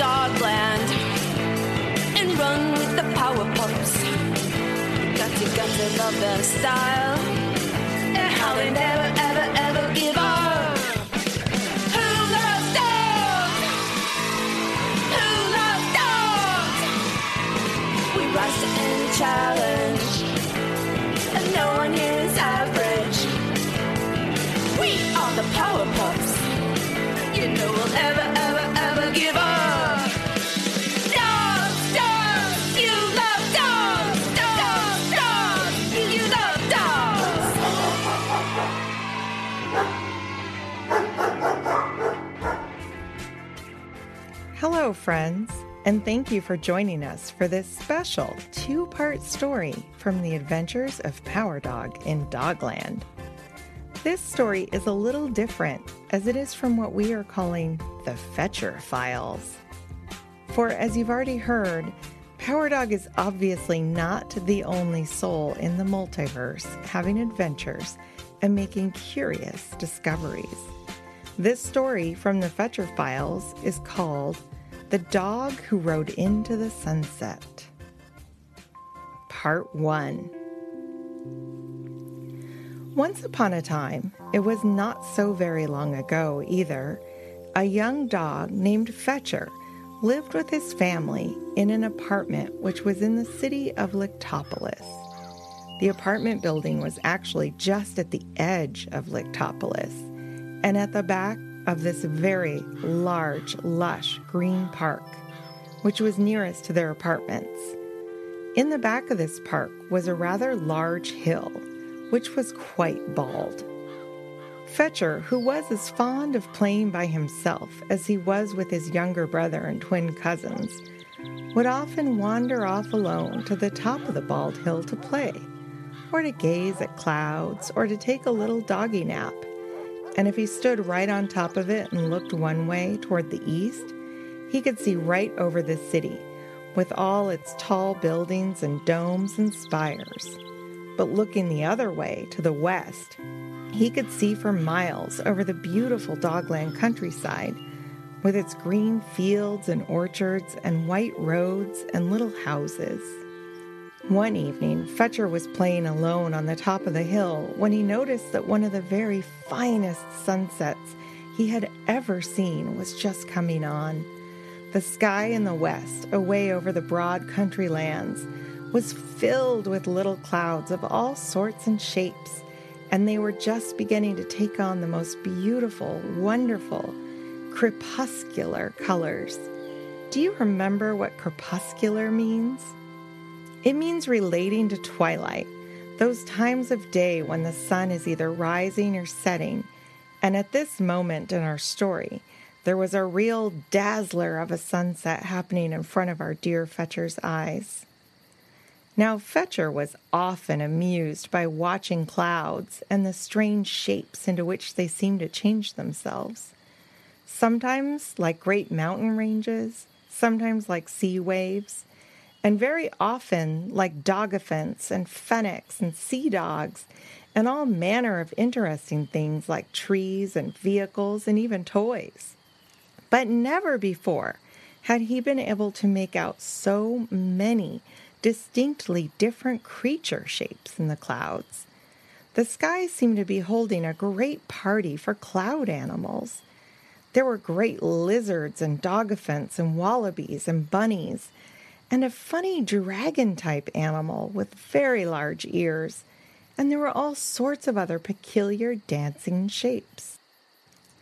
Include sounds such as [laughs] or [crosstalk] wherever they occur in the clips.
Dogland and run with the power. You got to, got to love their style Friends, and thank you for joining us for this special two part story from the adventures of Power Dog in Dogland. This story is a little different as it is from what we are calling the Fetcher Files. For as you've already heard, Power Dog is obviously not the only soul in the multiverse having adventures and making curious discoveries. This story from the Fetcher Files is called The Dog Who Rode into the Sunset. Part 1 Once upon a time, it was not so very long ago either, a young dog named Fetcher lived with his family in an apartment which was in the city of Lictopolis. The apartment building was actually just at the edge of Lictopolis and at the back of this very large, lush green park, which was nearest to their apartments. In the back of this park was a rather large hill, which was quite bald. Fetcher, who was as fond of playing by himself as he was with his younger brother and twin cousins, would often wander off alone to the top of the bald hill to play, or to gaze at clouds, or to take a little doggy nap. And if he stood right on top of it and looked one way toward the east, he could see right over the city, with all its tall buildings and domes and spires. But looking the other way to the west, he could see for miles over the beautiful Dogland countryside with its green fields and orchards and white roads and little houses. One evening, Fetcher was playing alone on the top of the hill when he noticed that one of the very finest sunsets he had ever seen was just coming on. The sky in the west, away over the broad country lands, was filled with little clouds of all sorts and shapes, and they were just beginning to take on the most beautiful, wonderful, crepuscular colors. Do you remember what crepuscular means? It means relating to twilight, those times of day when the sun is either rising or setting. And at this moment in our story, there was a real dazzler of a sunset happening in front of our dear Fetcher's eyes. Now, Fetcher was often amused by watching clouds and the strange shapes into which they seemed to change themselves. Sometimes like great mountain ranges, sometimes like sea waves, and very often like dogophants and fennecs and sea dogs, and all manner of interesting things like trees and vehicles and even toys. But never before had he been able to make out so many distinctly different creature shapes in the clouds. The sky seemed to be holding a great party for cloud animals. There were great lizards and dogophants and wallabies and bunnies, and a funny dragon type animal with very large ears, and there were all sorts of other peculiar dancing shapes.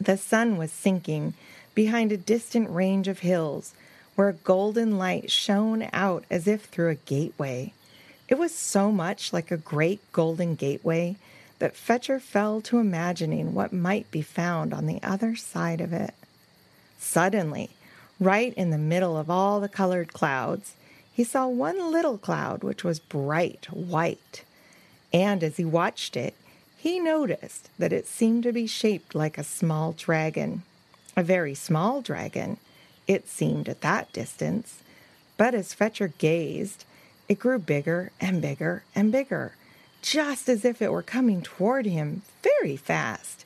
The sun was sinking behind a distant range of hills where a golden light shone out as if through a gateway. It was so much like a great golden gateway that Fetcher fell to imagining what might be found on the other side of it. Suddenly, right in the middle of all the colored clouds, he saw one little cloud which was bright white. And as he watched it, he noticed that it seemed to be shaped like a small dragon. A very small dragon, it seemed at that distance. But as Fetcher gazed, it grew bigger and bigger and bigger, just as if it were coming toward him very fast.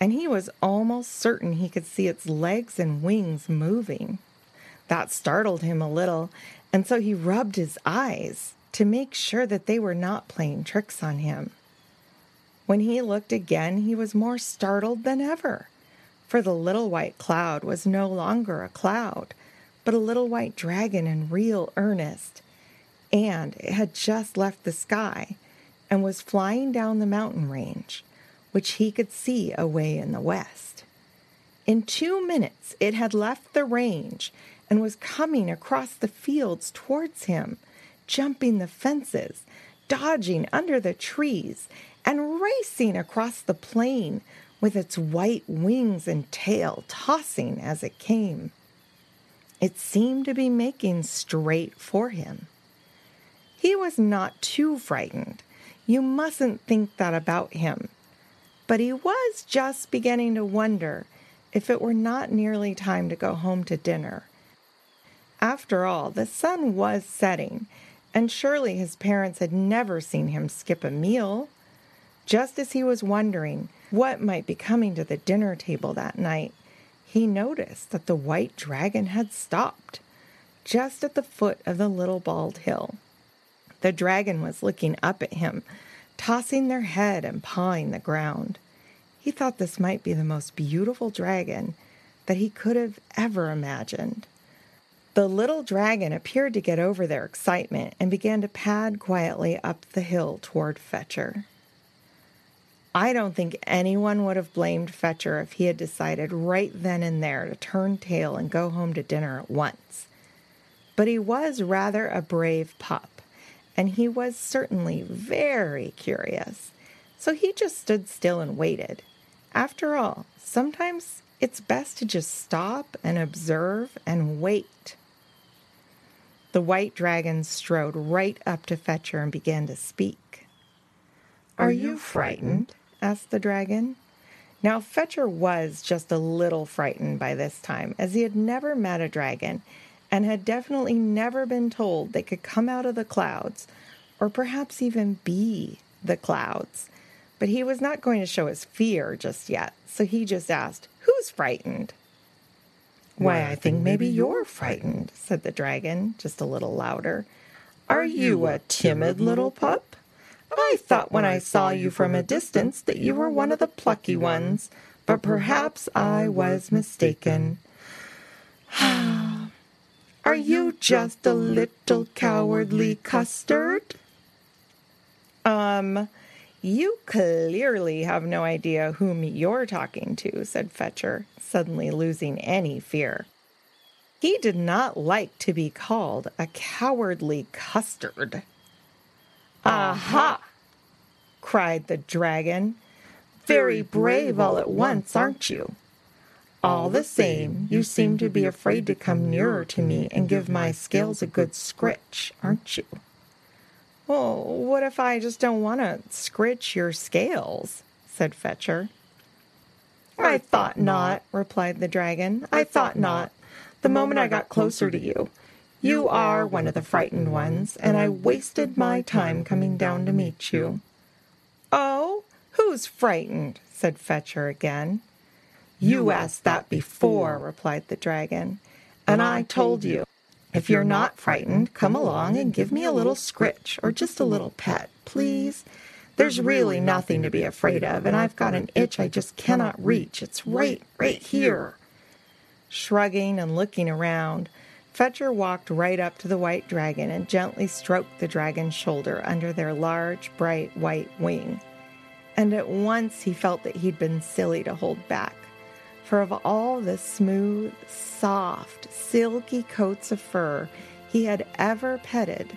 And he was almost certain he could see its legs and wings moving. That startled him a little, and so he rubbed his eyes to make sure that they were not playing tricks on him. When he looked again, he was more startled than ever, for the little white cloud was no longer a cloud, but a little white dragon in real earnest, and it had just left the sky and was flying down the mountain range, which he could see away in the west. In two minutes, it had left the range and was coming across the fields towards him, jumping the fences, dodging under the trees, and racing across the plain with its white wings and tail tossing as it came. It seemed to be making straight for him. He was not too frightened. You mustn't think that about him. But he was just beginning to wonder if it were not nearly time to go home to dinner. After all, the sun was setting, and surely his parents had never seen him skip a meal. Just as he was wondering what might be coming to the dinner table that night, he noticed that the white dragon had stopped just at the foot of the little bald hill. The dragon was looking up at him, tossing their head and pawing the ground. He thought this might be the most beautiful dragon that he could have ever imagined. The little dragon appeared to get over their excitement and began to pad quietly up the hill toward Fetcher. I don't think anyone would have blamed Fetcher if he had decided right then and there to turn tail and go home to dinner at once. But he was rather a brave pup, and he was certainly very curious. So he just stood still and waited. After all, sometimes it's best to just stop and observe and wait. The white dragon strode right up to Fetcher and began to speak. Are you frightened? asked the dragon. Now, Fetcher was just a little frightened by this time, as he had never met a dragon and had definitely never been told they could come out of the clouds, or perhaps even be the clouds. But he was not going to show his fear just yet, so he just asked, Who's frightened? Why, I think maybe you're frightened, said the dragon, just a little louder. Are you a timid little pup? I thought when I saw you from a distance that you were one of the plucky ones, but perhaps I was mistaken. [sighs] [sighs] [sighs] Are you just a little cowardly custard? Um, you clearly have no idea whom you're talking to, said Fetcher, suddenly losing any fear. He did not like to be called a cowardly custard. Aha! cried the dragon. Very brave all at once, aren't you? All the same, you seem to be afraid to come nearer to me and give my scales a good scritch, aren't you? Well, what if I just don't want to scritch your scales? said Fetcher. I thought not, replied the dragon. I thought not. The moment I got closer to you. You are one of the frightened ones, and I wasted my time coming down to meet you. Oh, who's frightened? said Fetcher again. You asked that before, replied the dragon, and I told you. If you're not frightened, come along and give me a little scritch or just a little pet, please. There's really nothing to be afraid of, and I've got an itch I just cannot reach. It's right, right here. Shrugging and looking around, Fetcher walked right up to the white dragon and gently stroked the dragon's shoulder under their large, bright white wing. And at once he felt that he'd been silly to hold back. For of all the smooth, soft, silky coats of fur he had ever petted,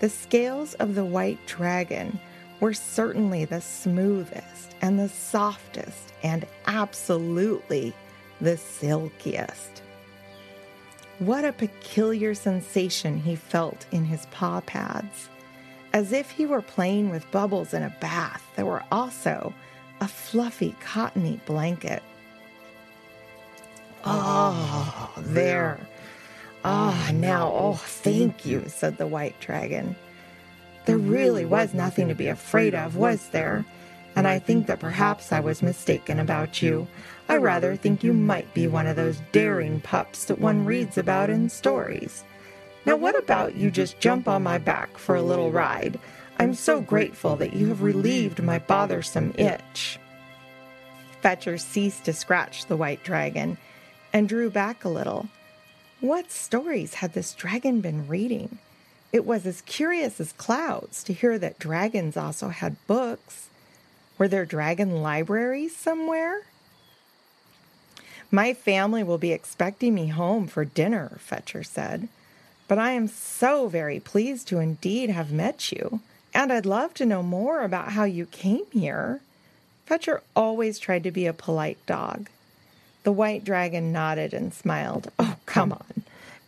the scales of the white dragon were certainly the smoothest and the softest and absolutely the silkiest. What a peculiar sensation he felt in his paw pads, as if he were playing with bubbles in a bath that were also a fluffy, cottony blanket. Ah, oh, there. Ah, now, oh, thank you, said the white dragon. There really was nothing to be afraid of, was there? and I think that perhaps I was mistaken about you. I rather think you might be one of those daring pups that one reads about in stories. Now, what about you just jump on my back for a little ride? I'm so grateful that you have relieved my bothersome itch. Fetcher ceased to scratch the white dragon and drew back a little. What stories had this dragon been reading? It was as curious as clouds to hear that dragons also had books. Were there dragon libraries somewhere? My family will be expecting me home for dinner, Fetcher said. But I am so very pleased to indeed have met you, and I'd love to know more about how you came here. Fetcher always tried to be a polite dog. The white dragon nodded and smiled. Oh, come on.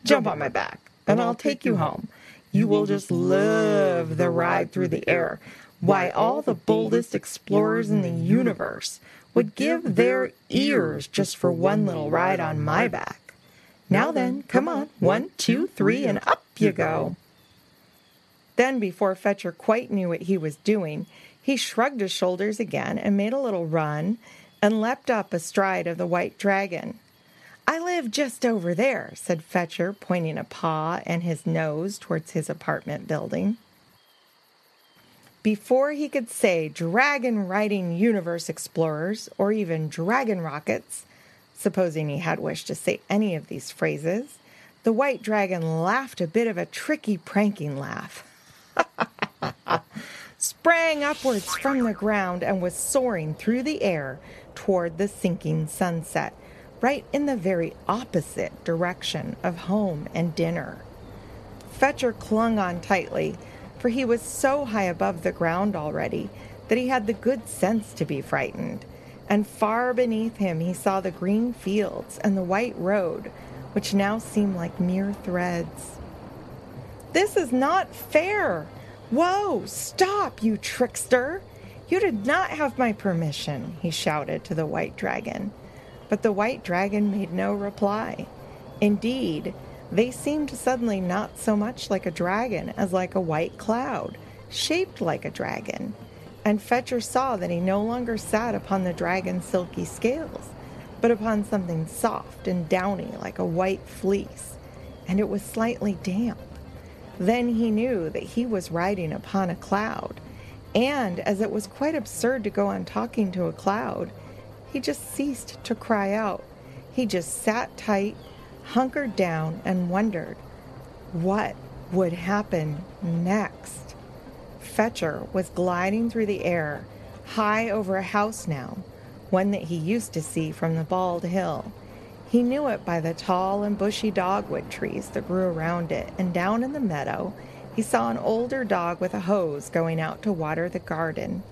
Jump on my back, and I'll take you home. You will just love the ride through the air. Why, all the boldest explorers in the universe would give their ears just for one little ride on my back. Now then, come on, one, two, three, and up you go. Then, before Fetcher quite knew what he was doing, he shrugged his shoulders again and made a little run and leapt up astride of the white dragon. I live just over there, said Fetcher, pointing a paw and his nose towards his apartment building. Before he could say dragon riding universe explorers or even dragon rockets, supposing he had wished to say any of these phrases, the white dragon laughed a bit of a tricky pranking laugh. [laughs] Sprang upwards from the ground and was soaring through the air toward the sinking sunset, right in the very opposite direction of home and dinner. Fetcher clung on tightly for he was so high above the ground already that he had the good sense to be frightened. And far beneath him he saw the green fields and the white road, which now seemed like mere threads. This is not fair! Whoa! Stop, you trickster! You did not have my permission, he shouted to the white dragon. But the white dragon made no reply. Indeed, they seemed suddenly not so much like a dragon as like a white cloud, shaped like a dragon. And Fetcher saw that he no longer sat upon the dragon's silky scales, but upon something soft and downy like a white fleece, and it was slightly damp. Then he knew that he was riding upon a cloud, and as it was quite absurd to go on talking to a cloud, he just ceased to cry out. He just sat tight hunkered down and wondered what would happen next. Fetcher was gliding through the air, high over a house now, one that he used to see from the bald hill. He knew it by the tall and bushy dogwood trees that grew around it, and down in the meadow he saw an older dog with a hose going out to water the garden.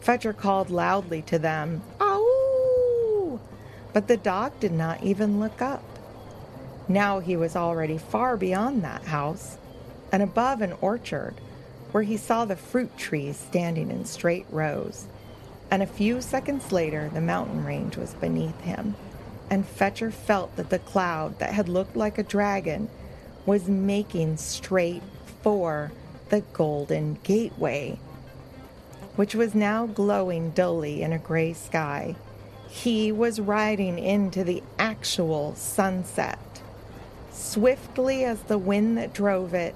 Fetcher called loudly to them, Ow! But the dog did not even look up. Now he was already far beyond that house and above an orchard where he saw the fruit trees standing in straight rows. And a few seconds later, the mountain range was beneath him, and Fetcher felt that the cloud that had looked like a dragon was making straight for the Golden Gateway, which was now glowing dully in a gray sky. He was riding into the actual sunset. Swiftly as the wind that drove it,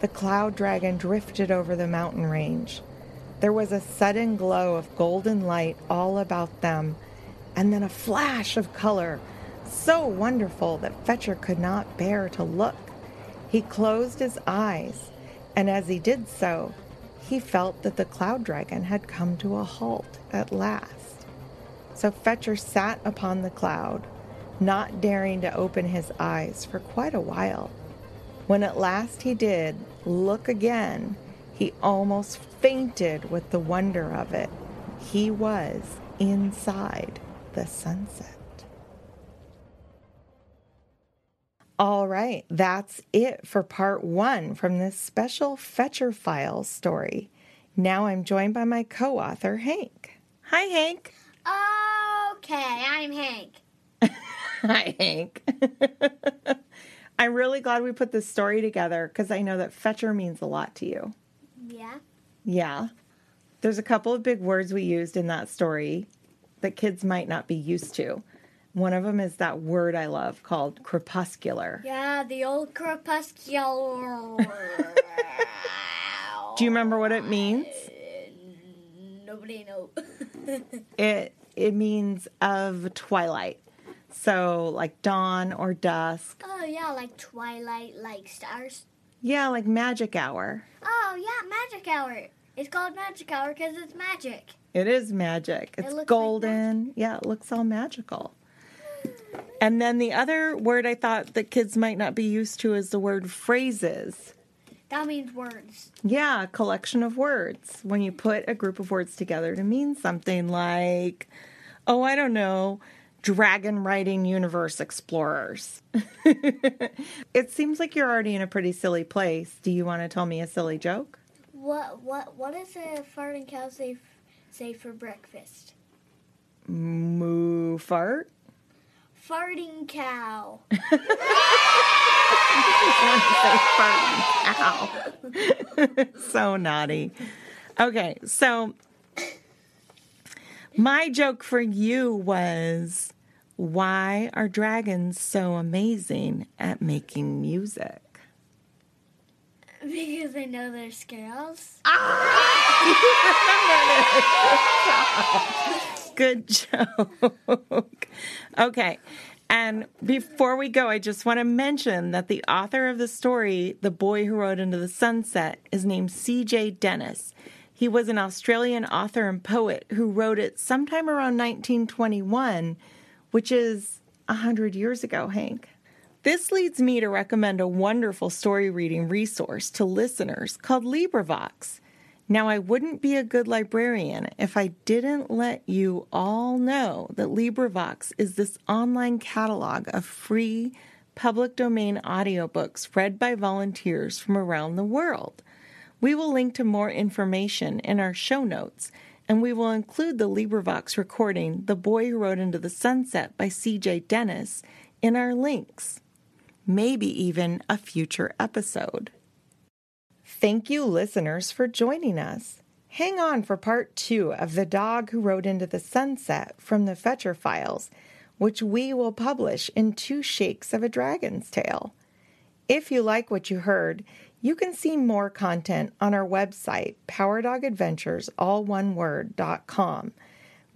the cloud dragon drifted over the mountain range. There was a sudden glow of golden light all about them, and then a flash of color, so wonderful that Fetcher could not bear to look. He closed his eyes, and as he did so, he felt that the cloud dragon had come to a halt at last. So Fetcher sat upon the cloud, not daring to open his eyes for quite a while. When at last he did look again, he almost fainted with the wonder of it. He was inside the sunset. All right, that's it for part one from this special Fetcher Files story. Now I'm joined by my co author, Hank. Hi, Hank. Okay, I'm Hank. [laughs] Hi, Hank. [laughs] I'm really glad we put this story together because I know that Fetcher means a lot to you. Yeah. Yeah. There's a couple of big words we used in that story that kids might not be used to. One of them is that word I love called crepuscular. Yeah, the old crepuscular. [laughs] Do you remember what it means? Uh, nobody knows. [laughs] It it means of twilight. So like dawn or dusk. oh yeah, like twilight, like stars. Yeah, like magic hour. Oh yeah, magic hour. It's called magic hour because it's magic. It is magic. It's like golden. yeah, it looks all magical. And then the other word I thought that kids might not be used to is the word phrases. That means words. Yeah, collection of words. When you put a group of words together to mean something like, oh, I don't know, dragon riding universe explorers. [laughs] it seems like you're already in a pretty silly place. Do you want to tell me a silly joke? What what what does a farting cow say say for breakfast? Moo fart? Farting cow. [laughs] Ow. [laughs] so naughty. Okay, so my joke for you was why are dragons so amazing at making music? Because I know their scales. [laughs] Good joke. okay. And before we go, I just want to mention that the author of the story, The Boy Who Rode Into the Sunset, is named C.J. Dennis. He was an Australian author and poet who wrote it sometime around 1921, which is a 100 years ago, Hank. This leads me to recommend a wonderful story reading resource to listeners called LibriVox. Now, I wouldn't be a good librarian if I didn't let you all know that LibriVox is this online catalog of free public domain audiobooks read by volunteers from around the world. We will link to more information in our show notes, and we will include the LibriVox recording, The Boy Who Rode Into the Sunset by CJ Dennis, in our links. Maybe even a future episode. Thank you, listeners, for joining us. Hang on for part two of The Dog Who Rode Into the Sunset from the Fetcher Files, which we will publish in two shakes of a dragon's tail. If you like what you heard, you can see more content on our website, powerdogadventures.alloneword.com.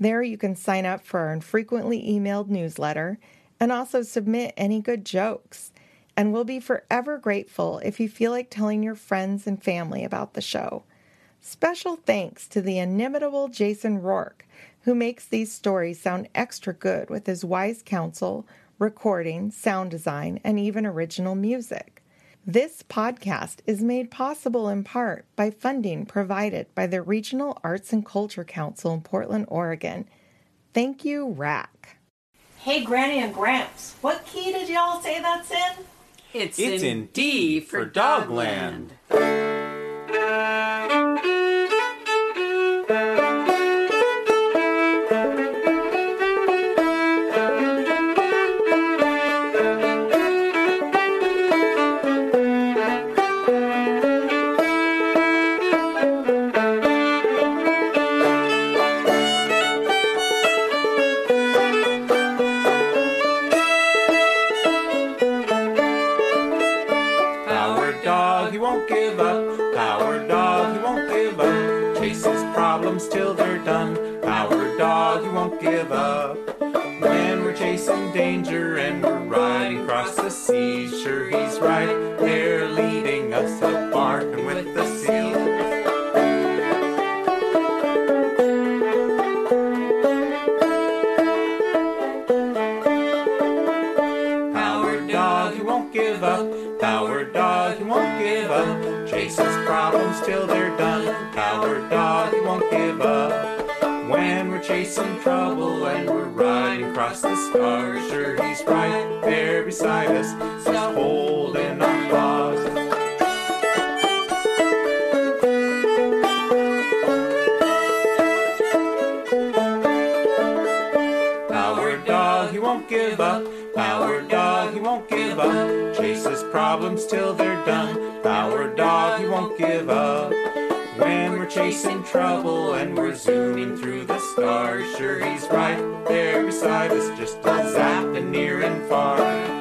There you can sign up for our infrequently emailed newsletter and also submit any good jokes. And we'll be forever grateful if you feel like telling your friends and family about the show. Special thanks to the inimitable Jason Roark, who makes these stories sound extra good with his wise counsel, recording, sound design, and even original music. This podcast is made possible in part by funding provided by the Regional Arts and Culture Council in Portland, Oregon. Thank you, RAC. Hey, Granny and Gramps, what key did y'all say that's in? It's, It's in, D D for for Dogland. Dogland. Won't give up. Power dog, he won't give up. Chases problems till they're done. Power dog, he won't give up. When we're chasing trouble and we're zooming through the stars, sure he's right there beside us, just a zapping near and far.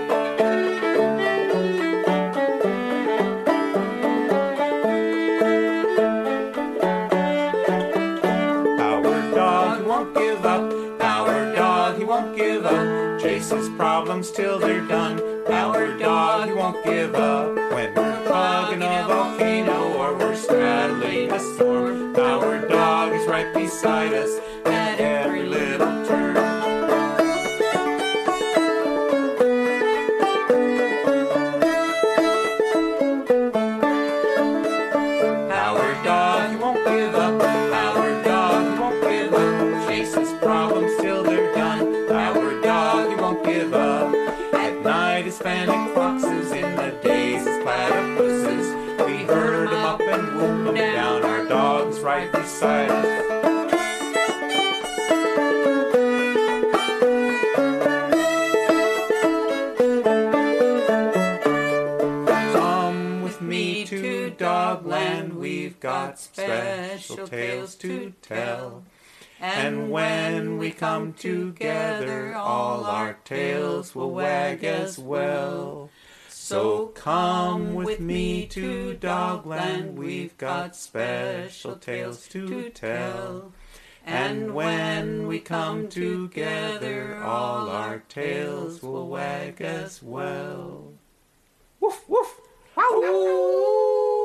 Problems till they're done. Power dog, won't give up. When we're plugging a volcano or we're straddling a storm, Our dog is right beside us we've got special tales to tell. And when we come together, all our tails will wag as well. So come with me to Dogland, we've got special tales to tell. And when we come together, all our tails will wag as well. Woof, woof. Wow.